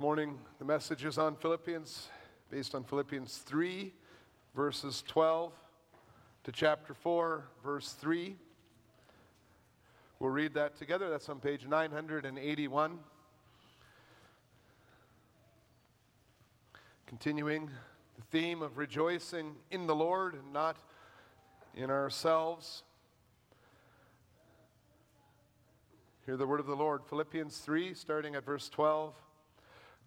morning, the message is on Philippians, based on Philippians 3, verses 12 to chapter 4, verse 3. We'll read that together. That's on page 981. Continuing the theme of rejoicing in the Lord and not in ourselves. Hear the word of the Lord. Philippians 3, starting at verse 12.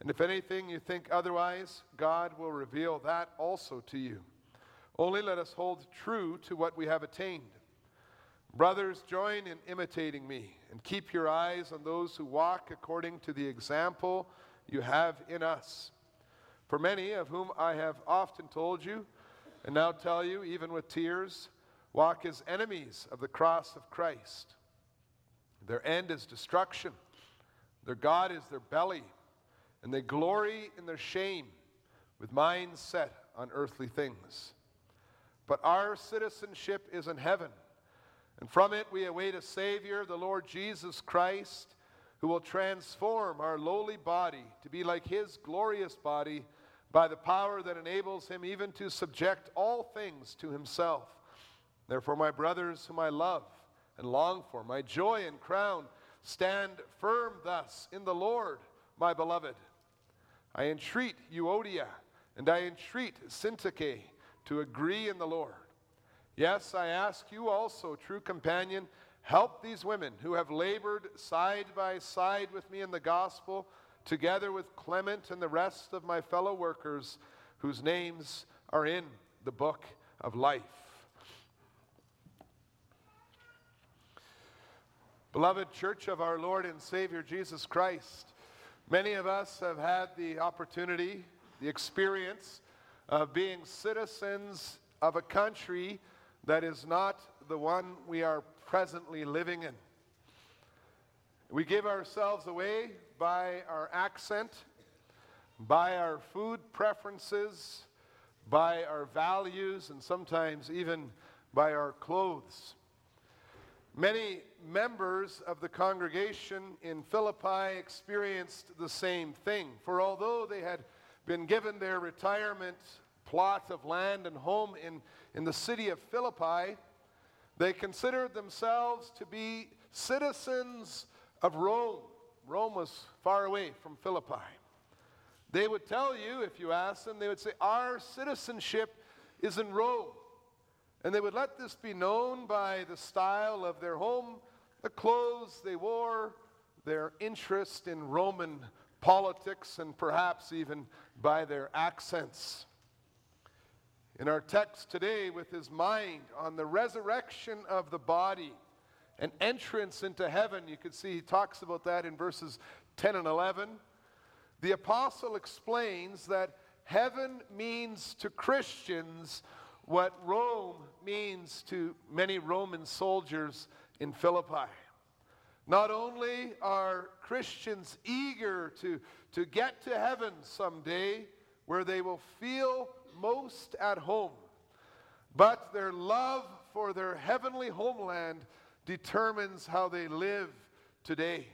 And if anything you think otherwise, God will reveal that also to you. Only let us hold true to what we have attained. Brothers, join in imitating me, and keep your eyes on those who walk according to the example you have in us. For many of whom I have often told you, and now tell you, even with tears, walk as enemies of the cross of Christ. Their end is destruction, their God is their belly and they glory in their shame with minds set on earthly things. But our citizenship is in heaven, and from it we await a Savior, the Lord Jesus Christ, who will transform our lowly body to be like His glorious body by the power that enables Him even to subject all things to Himself. Therefore, my brothers, whom I love and long for, my joy and crown, stand firm thus in the Lord, my beloved. I entreat Euodia and I entreat Syntyche to agree in the Lord. Yes, I ask you also, true companion, help these women who have labored side by side with me in the gospel, together with Clement and the rest of my fellow workers whose names are in the book of life. Beloved Church of our Lord and Savior Jesus Christ, Many of us have had the opportunity, the experience of being citizens of a country that is not the one we are presently living in. We give ourselves away by our accent, by our food preferences, by our values, and sometimes even by our clothes. Many members of the congregation in Philippi experienced the same thing. For although they had been given their retirement plot of land and home in, in the city of Philippi, they considered themselves to be citizens of Rome. Rome was far away from Philippi. They would tell you, if you asked them, they would say, Our citizenship is in Rome. And they would let this be known by the style of their home, the clothes they wore, their interest in Roman politics, and perhaps even by their accents. In our text today, with his mind on the resurrection of the body and entrance into heaven, you can see he talks about that in verses 10 and 11. The apostle explains that heaven means to Christians what Rome means to many Roman soldiers in Philippi. Not only are Christians eager to, to get to heaven someday where they will feel most at home, but their love for their heavenly homeland determines how they live today.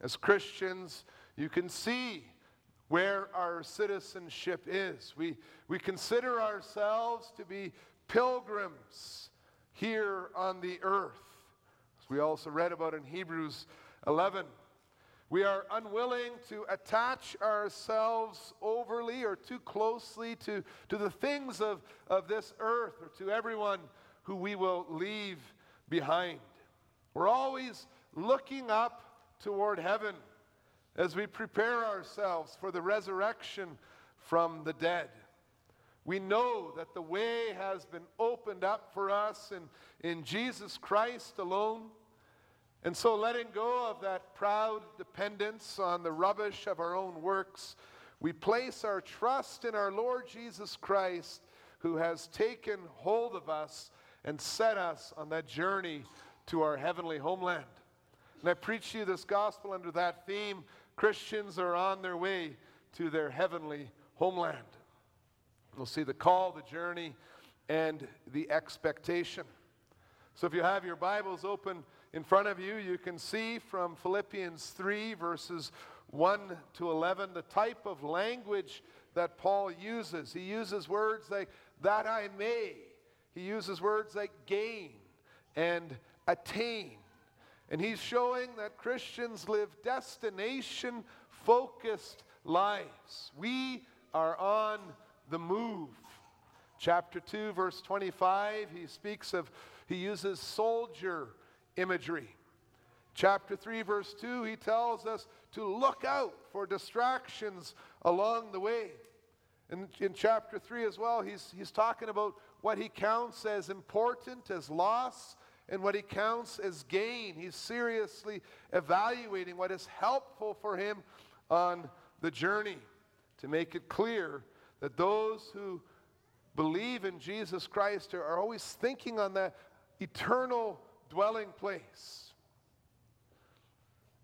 As Christians, you can see where our citizenship is. We, we consider ourselves to be pilgrims here on the earth. As we also read about in Hebrews 11. We are unwilling to attach ourselves overly or too closely to, to the things of, of this earth or to everyone who we will leave behind. We're always looking up toward heaven as we prepare ourselves for the resurrection from the dead. We know that the way has been opened up for us in, in Jesus Christ alone. And so, letting go of that proud dependence on the rubbish of our own works, We place our trust in our Lord Jesus Christ, who has taken hold of us and set us on that journey to our heavenly homeland. And I preach you this gospel under that theme Christians are on their way to their heavenly homeland. We'll see the call, the journey, and the expectation. So if you have your Bibles open in front of you, you can see from Philippians 3, verses 1 to 11, the type of language that Paul uses. He uses words like, that I may. He uses words like gain and attain. And he's showing that Christians live destination focused lives. We are on the move. Chapter 2, verse 25, he speaks of, he uses soldier imagery. Chapter 3, verse 2, he tells us to look out for distractions along the way. And in chapter 3 as well, he's, he's talking about what he counts as important, as loss, and what he counts as gain. He's seriously evaluating what is helpful for him on the journey to make it clear that those who believe in Jesus Christ are, always thinking on that eternal dwelling place,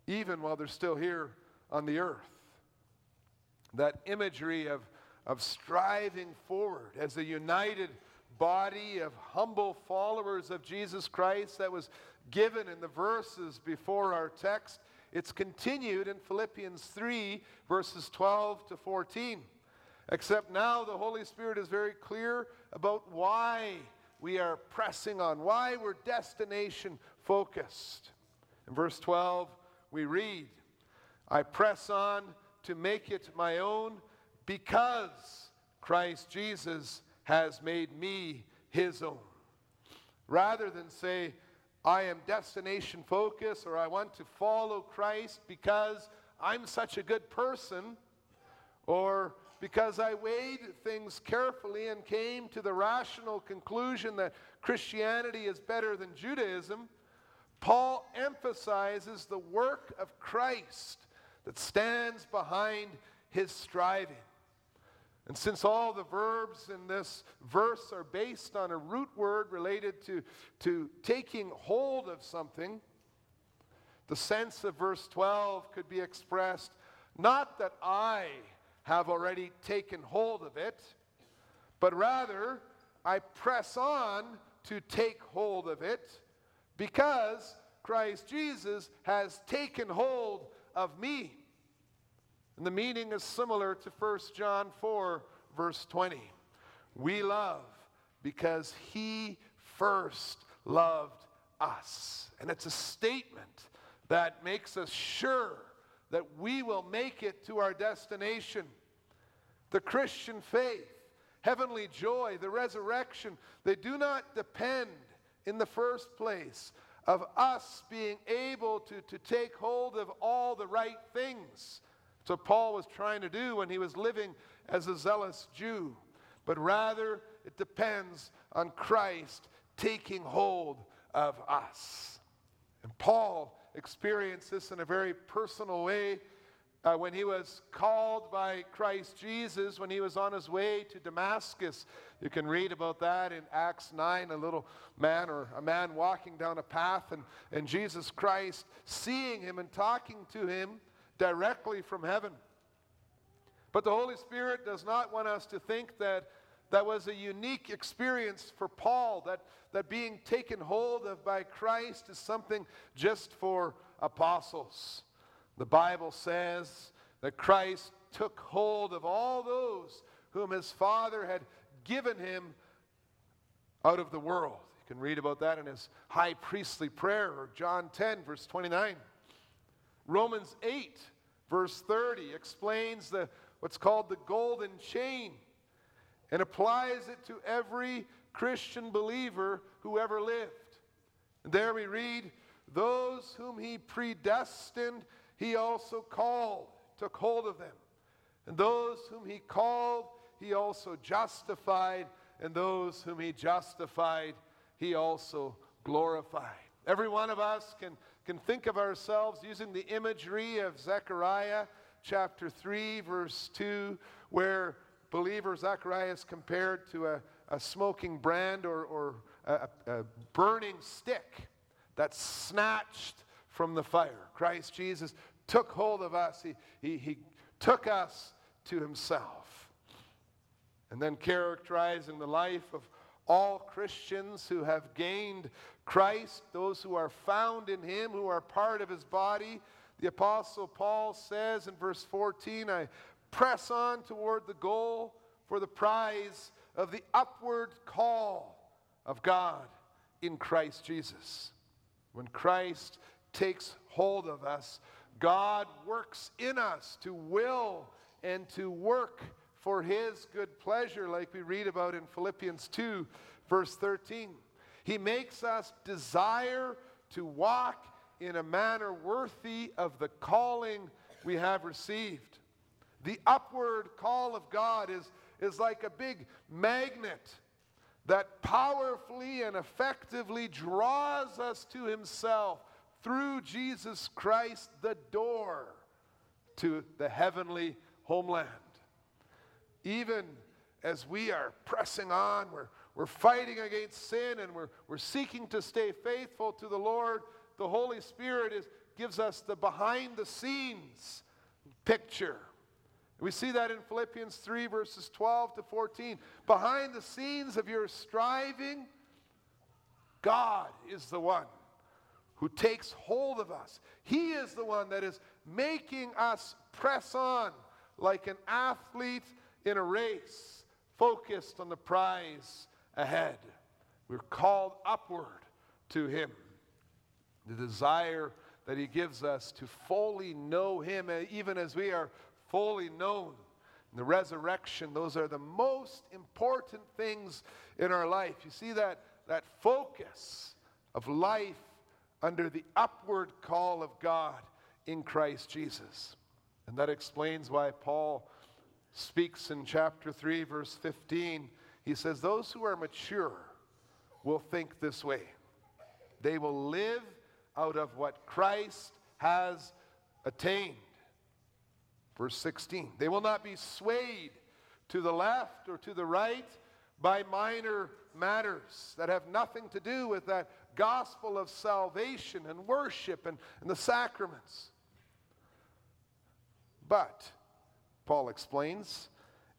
even while they're still here on the earth. That imagery of, of striving forward as a united body of humble followers of Jesus Christ that was given in the verses before our text. It's continued in Philippians 3, verses 12 to 14. Except now the Holy Spirit is very clear about why we are pressing on, why we're destination focused. In verse 12, we read, I press on to make it my own because Christ Jesus has made me his own. Rather than say, I am destination focused or I want to follow Christ because I'm such a good person or because I weighed things carefully and came to the rational conclusion that Christianity is better than Judaism, Paul emphasizes the work of Christ that stands behind his striving. And since all the verbs in this verse are based on a root word related to, to taking hold of something, the sense of verse 12 could be expressed not that I have already taken hold of it, but rather I press on to take hold of it because Christ Jesus has taken hold of me. And the meaning is similar to 1 John 4, verse 20. We love because he first loved us. And it's a statement that makes us sure that we will make it to our destination. The Christian faith, heavenly joy, the resurrection, they do not depend in the first place of us being able to, to take hold of all the right things so Paul was trying to do when he was living as a zealous Jew. But rather, it depends on Christ taking hold of us. And Paul experienced this in a very personal way uh, when he was called by Christ Jesus, when he was on his way to Damascus. You can read about that in Acts 9, a little man or a man walking down a path, and, and Jesus Christ seeing him and talking to him directly from heaven. But the Holy Spirit does not want us to think that that was a unique experience for Paul, that, that being taken hold of by Christ is something just for apostles. The Bible says that Christ took hold of all those whom his Father had given him out of the world. You can read about that in his high priestly prayer, or John 10, verse 29. Romans 8, verse 30, explains the, what's called the golden chain and applies it to every Christian believer who ever lived. And there we read, Those whom he predestined, he also called, took hold of them. And those whom he called, he also justified. And those whom he justified, he also glorified. Every one of us can can think of ourselves using the imagery of Zechariah chapter 3, verse 2, where believer Zechariah is compared to a, a smoking brand or, or a, a burning stick that's snatched from the fire. Christ Jesus took hold of us, He, he, he took us to Himself. And then characterizing the life of all Christians who have gained Christ, those who are found in Him, who are part of His body. The Apostle Paul says in verse 14, I press on toward the goal for the prize of the upward call of God in Christ Jesus. When Christ takes hold of us, God works in us to will and to work for his good pleasure, like we read about in Philippians 2, verse 13. He makes us desire to walk in a manner worthy of the calling we have received. The upward call of God is, is like a big magnet that powerfully and effectively draws us to Himself through Jesus Christ, the door to the heavenly homeland. Even as we are pressing on, we're, we're fighting against sin and we're, we're seeking to stay faithful to the Lord, the Holy Spirit is, gives us the behind the scenes picture. We see that in Philippians 3, verses 12 to 14. Behind the scenes of your striving, God is the one who takes hold of us. He is the one that is making us press on like an athlete in a race, focused on the prize ahead. We're called upward to Him. The desire that He gives us to fully know Him, even as we are fully known. In the resurrection, those are the most important things in our life. You see that, that focus of life under the upward call of God in Christ Jesus. And that explains why Paul speaks in chapter 3, verse 15. He says, Those who are mature will think this way. They will live out of what Christ has attained. Verse 16. They will not be swayed to the left or to the right by minor matters that have nothing to do with that gospel of salvation and worship and, and the sacraments. But, Paul explains,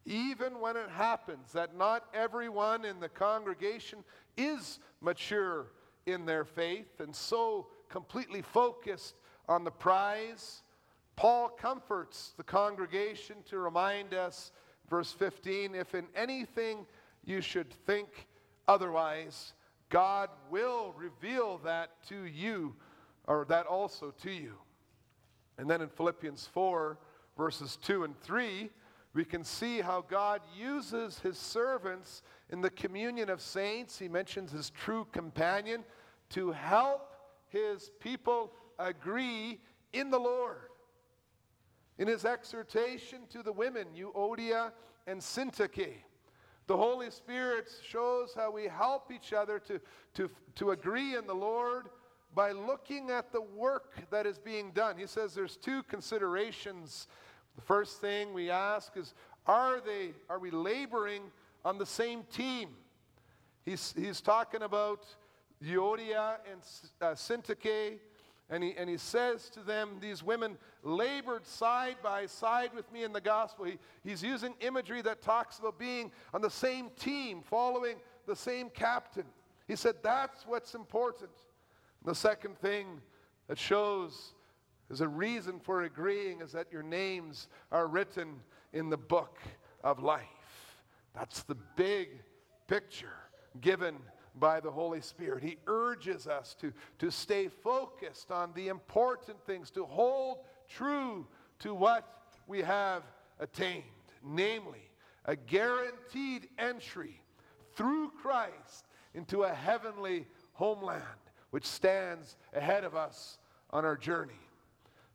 even when it happens that not everyone in the congregation is mature in their faith and so completely focused on the prize, Paul comforts the congregation to remind us, verse 15, if in anything you should think otherwise, God will reveal that to you, or that also to you. And then in Philippians 4, verses 2 and 3, we can see how God uses his servants in the communion of saints. He mentions his true companion to help his people agree in the Lord. In his exhortation to the women, Euodia and Syntyche, the Holy Spirit shows how we help each other to, to, to agree in the Lord by looking at the work that is being done. He says there's two considerations. The first thing we ask is are they are we laboring on the same team? He's, he's talking about Euodia and uh, Syntyche and he, and he says to them, These women labored side by side with me in the gospel. He, he's using imagery that talks about being on the same team, following the same captain. He said, That's what's important. And the second thing that shows is a reason for agreeing is that your names are written in the book of life. That's the big picture given by the Holy Spirit. He urges us to, to stay focused on the important things, to hold true to what we have attained, namely, a guaranteed entry through Christ into a heavenly homeland which stands ahead of us on our journey.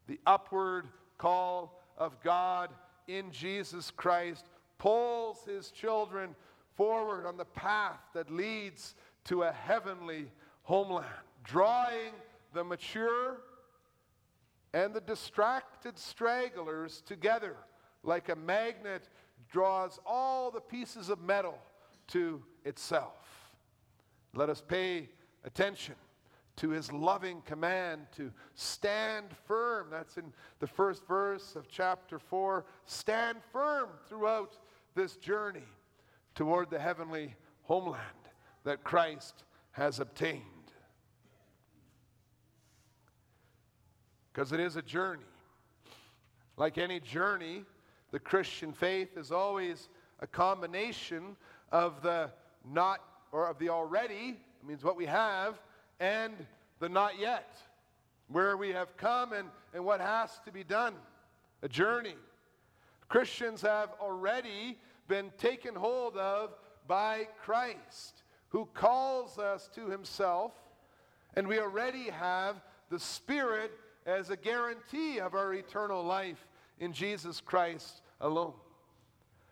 The upward call of God in Jesus Christ pulls his children forward on the path that leads to a heavenly homeland, drawing the mature and the distracted stragglers together, like a magnet draws all the pieces of metal to itself. Let us pay attention to his loving command to stand firm. That's in the first verse of chapter 4. Stand firm throughout this journey toward the heavenly homeland that Christ has obtained. Because it is a journey. Like any journey, the Christian faith is always a combination of the not or of the already, it means what we have, and the not yet, where we have come and, and what has to be done. A journey. Christians have already been taken hold of by Christ, who calls us to himself, and we already have the Spirit as a guarantee of our eternal life in Jesus Christ alone.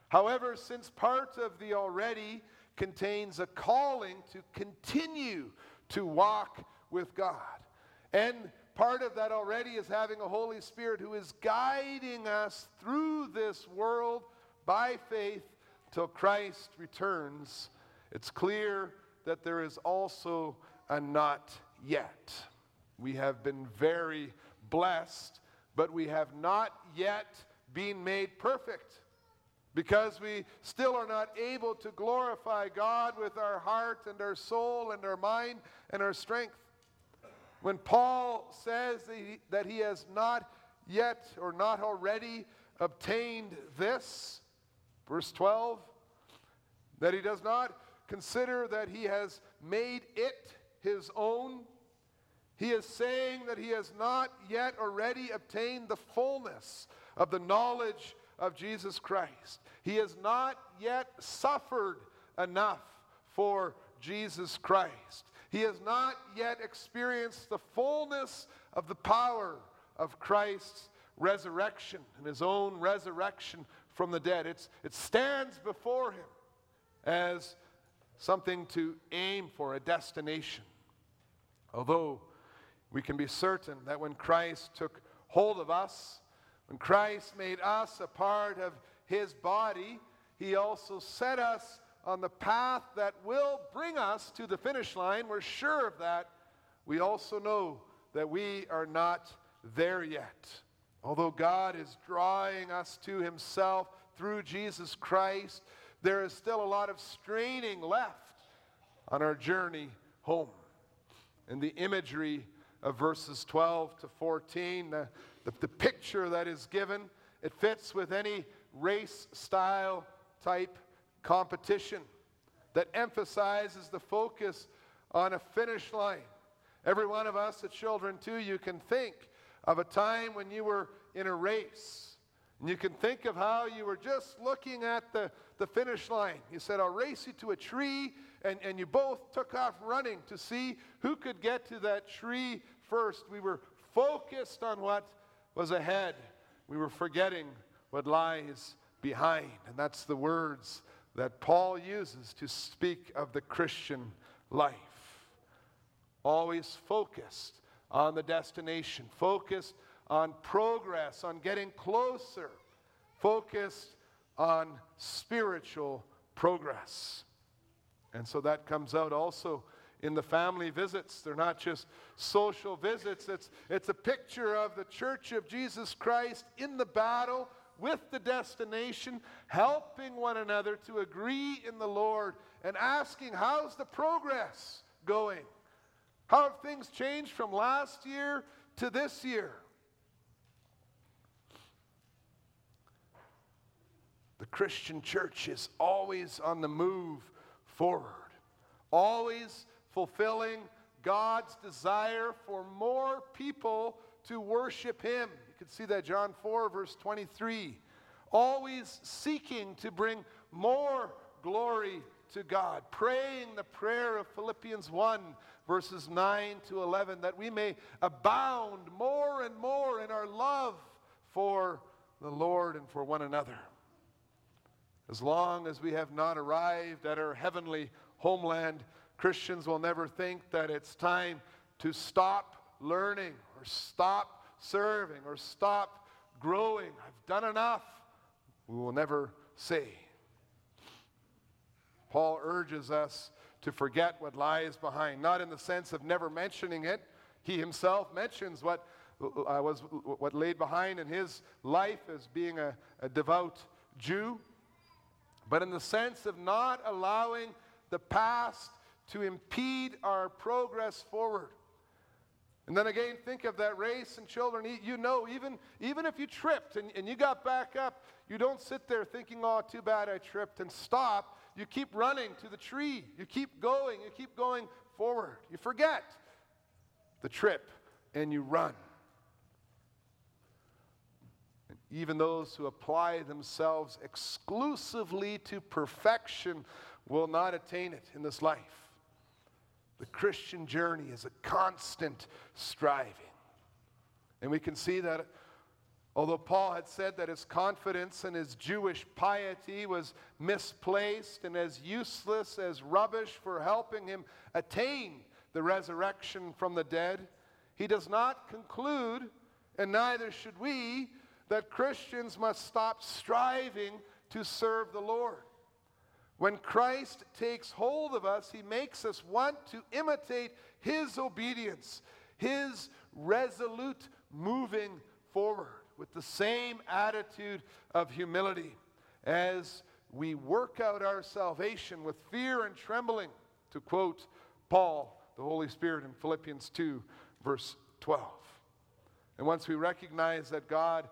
However, since part of the already contains a calling to continue to walk with God, and part of that already is having a Holy Spirit who is guiding us through this world by faith till Christ returns, it's clear that there is also a not yet. We have been very blessed, but we have not yet been made perfect because we still are not able to glorify God with our heart and our soul and our mind and our strength. When Paul says that he, that he has not yet or not already obtained this, verse 12, that he does not consider that he has made it his own. He is saying that he has not yet already obtained the fullness of the knowledge of Jesus Christ. He has not yet suffered enough for Jesus Christ. He has not yet experienced the fullness of the power of Christ's resurrection and his own resurrection from the dead. It's, it stands before him as something to aim for, a destination. Although we can be certain that when Christ took hold of us, when Christ made us a part of his body, he also set us on the path that will bring us to the finish line. We're sure of that. We also know that we are not there yet. Although God is drawing us to himself through Jesus Christ, there is still a lot of straining left on our journey home. And the imagery of verses 12 to 14, the, the, the picture that is given, it fits with any race style type competition that emphasizes the focus on a finish line. Every one of us, the children too, you can think of a time when you were in a race. And you can think of how you were just looking at the, the finish line. He said, I'll race you to a tree, and, and you both took off running to see who could get to that tree first. We were focused on what was ahead, we were forgetting what lies behind. And that's the words that Paul uses to speak of the Christian life. Always focused on the destination, focused on progress, on getting closer, focused on spiritual progress. And so that comes out also in the family visits. They're not just social visits, it's, it's a picture of the church of Jesus Christ in the battle with the destination, helping one another to agree in the Lord and asking, How's the progress going? How have things changed from last year to this year? Christian church is always on the move forward, always fulfilling God's desire for more people to worship Him. You can see that John 4, verse 23. Always seeking to bring more glory to God, praying the prayer of Philippians 1, verses 9 to 11, that we may abound more and more in our love for the Lord and for one another. As long as we have not arrived at our heavenly homeland, Christians will never think that it's time to stop learning or stop serving or stop growing. I've done enough. We will never say. Paul urges us to forget what lies behind, not in the sense of never mentioning it. He himself mentions what uh, was what laid behind in his life as being a, a devout Jew, but in the sense of not allowing the past to impede our progress forward. And then again, think of that race and children. You know, even, even if you tripped and, and you got back up, you don't sit there thinking, oh, too bad I tripped, and stop. You keep running to the tree. You keep going. You keep going forward. You forget the trip and you run. And even those who apply themselves exclusively to perfection will not attain it in this life. The Christian journey is a constant striving. And we can see that although Paul had said that his confidence in his Jewish piety was misplaced and as useless as rubbish for helping him attain the resurrection from the dead, he does not conclude, and neither should we, that Christians must stop striving to serve the Lord. When Christ takes hold of us, he makes us want to imitate his obedience, his resolute moving forward with the same attitude of humility as we work out our salvation with fear and trembling, to quote Paul, the Holy Spirit, in Philippians 2, verse 12. And once we recognize that God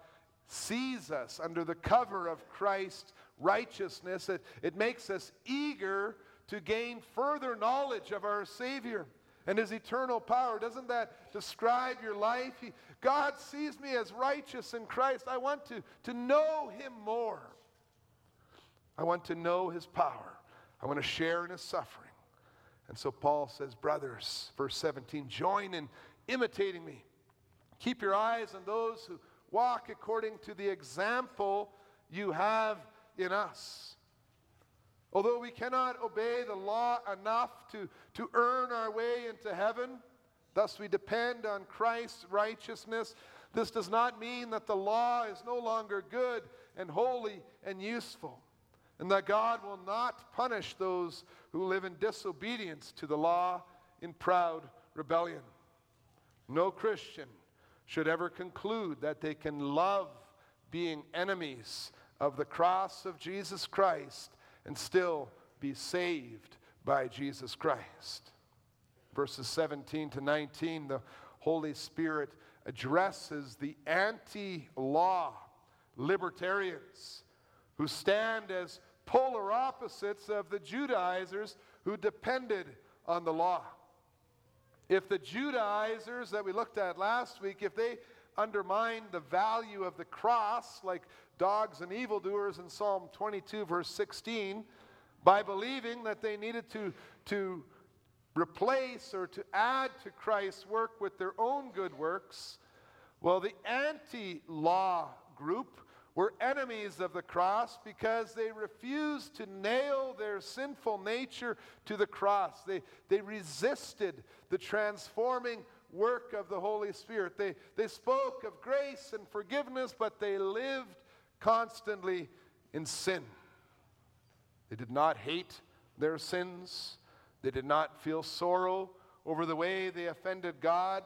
sees us under the cover of Christ's righteousness. It, it makes us eager to gain further knowledge of our Savior and His eternal power. Doesn't that describe your life? He, God sees me as righteous in Christ. I want to, to know Him more. I want to know His power. I want to share in His suffering. And so Paul says, Brothers, verse 17, join in imitating me. Keep your eyes on those who walk according to the example you have in us. Although we cannot obey the law enough to, to earn our way into heaven, thus we depend on Christ's righteousness, this does not mean that the law is no longer good and holy and useful, and that God will not punish those who live in disobedience to the law in proud rebellion. No Christian should ever conclude that they can love being enemies of the cross of Jesus Christ and still be saved by Jesus Christ. Verses 17 to 19, the Holy Spirit addresses the anti law libertarians who stand as polar opposites of the Judaizers who depended on the law. If the Judaizers that we looked at last week, if they undermine the value of the cross, like dogs and evildoers in Psalm 22, verse 16, by believing that they needed to, to replace or to add to Christ's work with their own good works. Well, the anti law group were enemies of the cross because they refused to nail their sinful nature to the cross. They, they resisted the transforming work of the Holy Spirit. They, they spoke of grace and forgiveness, but they lived constantly in sin. They did not hate their sins, they did not feel sorrow over the way they offended God.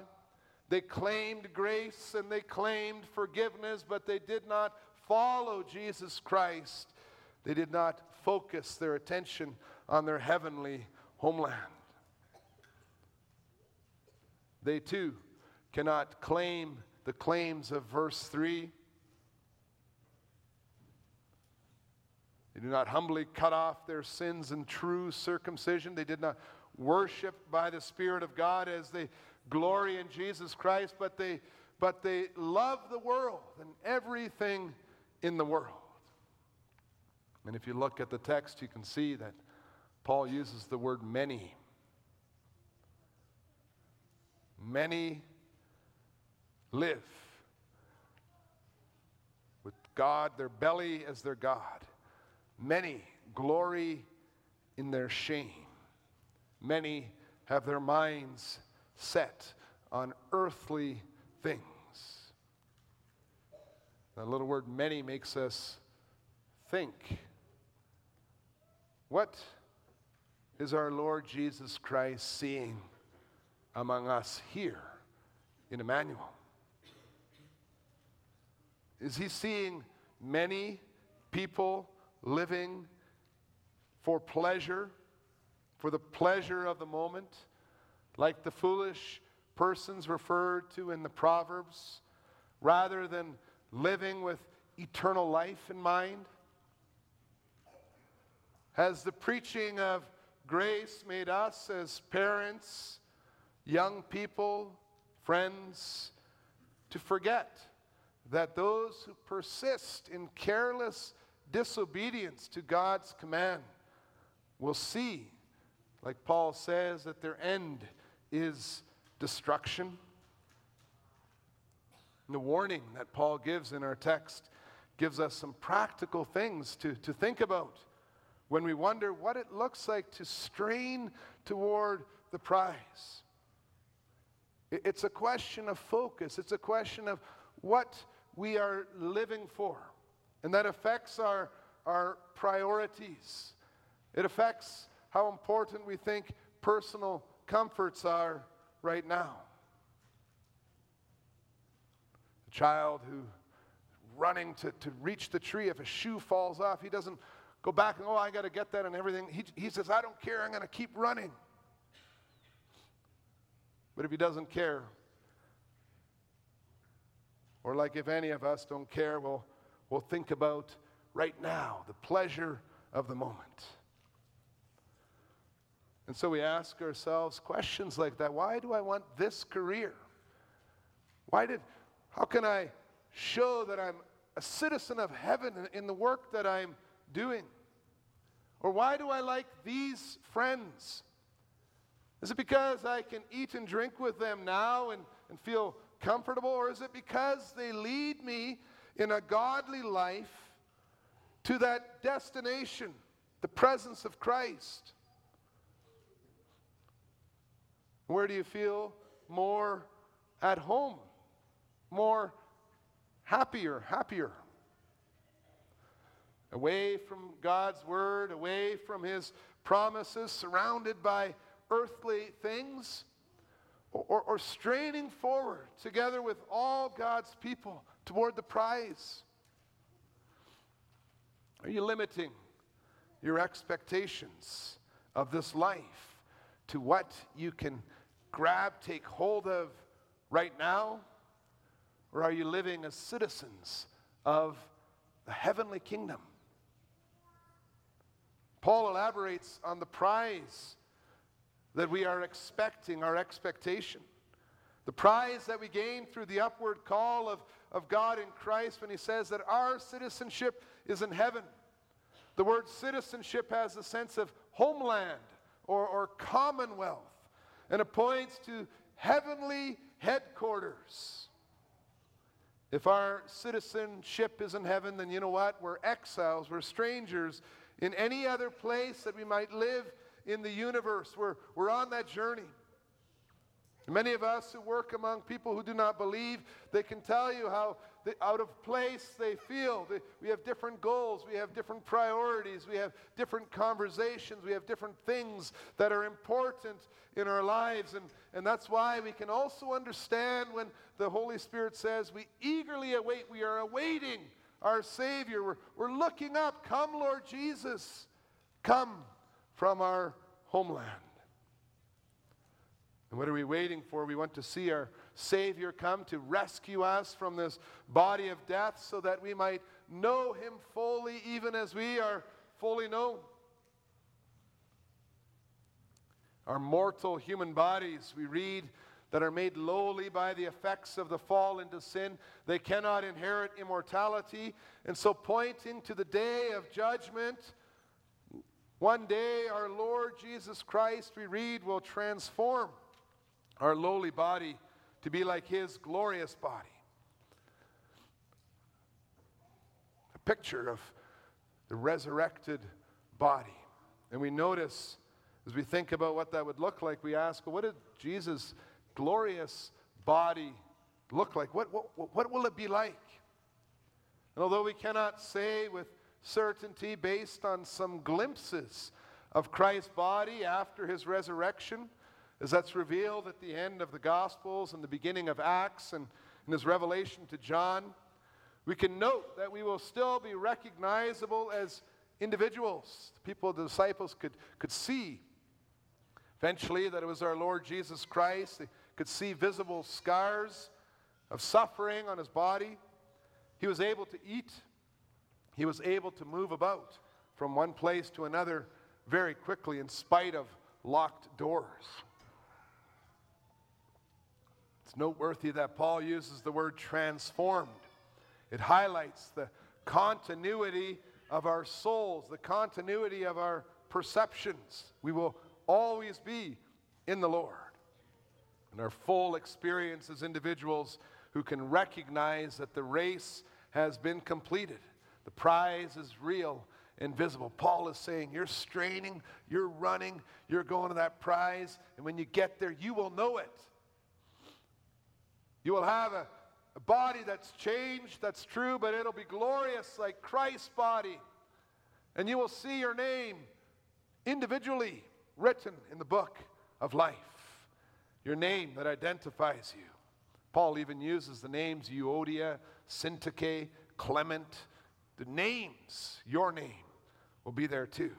They claimed grace and they claimed forgiveness, but they did not follow Jesus Christ. They did not focus their attention on their heavenly homeland. They too cannot claim the claims of verse 3 They do not humbly cut off their sins in true circumcision. They did not worship by the Spirit of God as they glory in Jesus Christ, but they, but they love the world and everything in the world. And if you look at the text, you can see that Paul uses the word many. Many live with God, their belly as their God. Many glory in their shame. Many have their minds set on earthly things. That little word many makes us think. What is our Lord Jesus Christ seeing among us here in Emmanuel? Is he seeing many people living for pleasure, for the pleasure of the moment, like the foolish persons referred to in the Proverbs, rather than living with eternal life in mind? Has the preaching of grace made us as parents, young people, friends, to forget that those who persist in careless disobedience to God's command will see, like Paul says, that their end is destruction? And the warning that Paul gives in our text gives us some practical things to, to think about when we wonder what it looks like to strain toward the prize. It's a question of focus, it's a question of what we are living for. And that affects our, our priorities. It affects how important we think personal comforts are right now. A child who running to, to reach the tree, if a shoe falls off, he doesn't go back and, oh, I got to get that and everything. He, he says, I don't care, I'm going to keep running. But if he doesn't care, or like if any of us don't care, we'll, we'll think about right now the pleasure of the moment. And so we ask ourselves questions like that. Why do I want this career? Why did, how can I show that I'm a citizen of heaven in the work that I'm doing? Or why do I like these friends? Is it because I can eat and drink with them now and, and feel comfortable? Or is it because they lead me in a godly life to that destination, the presence of Christ? Where do you feel more at home? More happier, happier? Away from God's word, away from his promises, surrounded by earthly things, or, or, or straining forward together with all God's people toward the prize? Are you limiting your expectations of this life to what you can grab, take hold of right now? Or are you living as citizens of the heavenly kingdom? Paul elaborates on the prize that we are expecting, our expectation. The prize that we gain through the upward call of, of God in Christ when he says that our citizenship is in heaven. The word citizenship has a sense of homeland or, or commonwealth and it points to heavenly headquarters. If our citizenship is in heaven, then you know what? We're exiles, we're strangers in any other place that we might live in the universe. We're, we're on that journey. Many of us who work among people who do not believe, they can tell you how out of place they feel. We have different goals, we have different priorities, we have different conversations, we have different things that are important in our lives. And, and that's why we can also understand when the Holy Spirit says, We eagerly await, we are awaiting our Savior. We're, we're looking up. Come, Lord Jesus. Come from our homeland. And what are we waiting for? We want to see our Savior come to rescue us from this body of death so that we might know Him fully, even as we are fully known. Our mortal human bodies, we read, that are made lowly by the effects of the fall into sin, they cannot inherit immortality. And so, pointing to the day of judgment, one day our Lord Jesus Christ, we read, will transform our lowly body to be like his glorious body. A picture of the resurrected body. And we notice as we think about what that would look like, we ask, well, what did Jesus' glorious body look like? What, what, what will it be like? And although we cannot say with certainty, based on some glimpses of Christ's body after his resurrection, as that's revealed at the end of the Gospels and the beginning of Acts and in his revelation to John, we can note that we will still be recognizable as individuals. The people, the disciples could, could see eventually that it was our Lord Jesus Christ. They could see visible scars of suffering on his body. He was able to eat, he was able to move about from one place to another very quickly in spite of locked doors. It's noteworthy that Paul uses the word transformed. It highlights the continuity of our souls, the continuity of our perceptions. We will always be in the Lord. And our full experience as individuals who can recognize that the race has been completed, the prize is real and visible. Paul is saying, You're straining, you're running, you're going to that prize, and when you get there, you will know it. You will have a, a body that's changed, that's true, but it'll be glorious like Christ's body. And you will see your name individually written in the book of life. Your name that identifies you. Paul even uses the names Euodia, Syntyche, Clement. The names, your name, will be there too.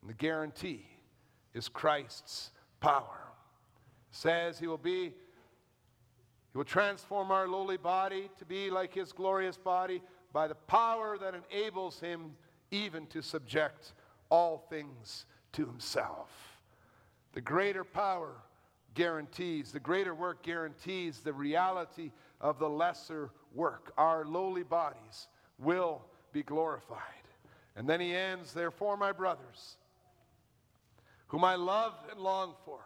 And the guarantee is Christ's power. It says he will be he will transform our lowly body to be like his glorious body by the power that enables him even to subject all things to himself. The greater power guarantees, the greater work guarantees the reality of the lesser work. Our lowly bodies will be glorified. And then he ends, therefore, my brothers, whom I love and long for,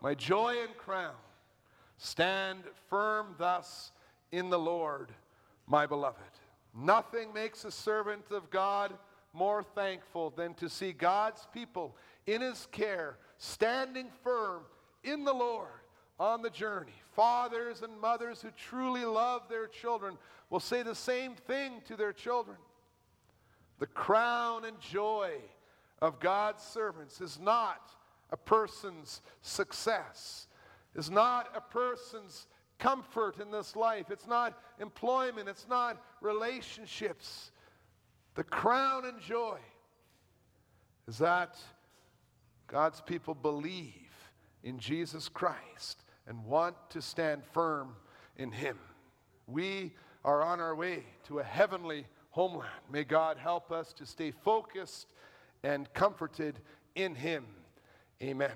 my joy and crown Stand firm thus in the Lord, my beloved. Nothing makes a servant of God more thankful than to see God's people in his care, standing firm in the Lord on the journey. Fathers and mothers who truly love their children will say the same thing to their children. The crown and joy of God's servants is not a person's success is not a person's comfort in this life. It's not employment. It's not relationships. The crown and joy is that God's people believe in Jesus Christ and want to stand firm in Him. We are on our way to a heavenly homeland. May God help us to stay focused and comforted in Him. Amen.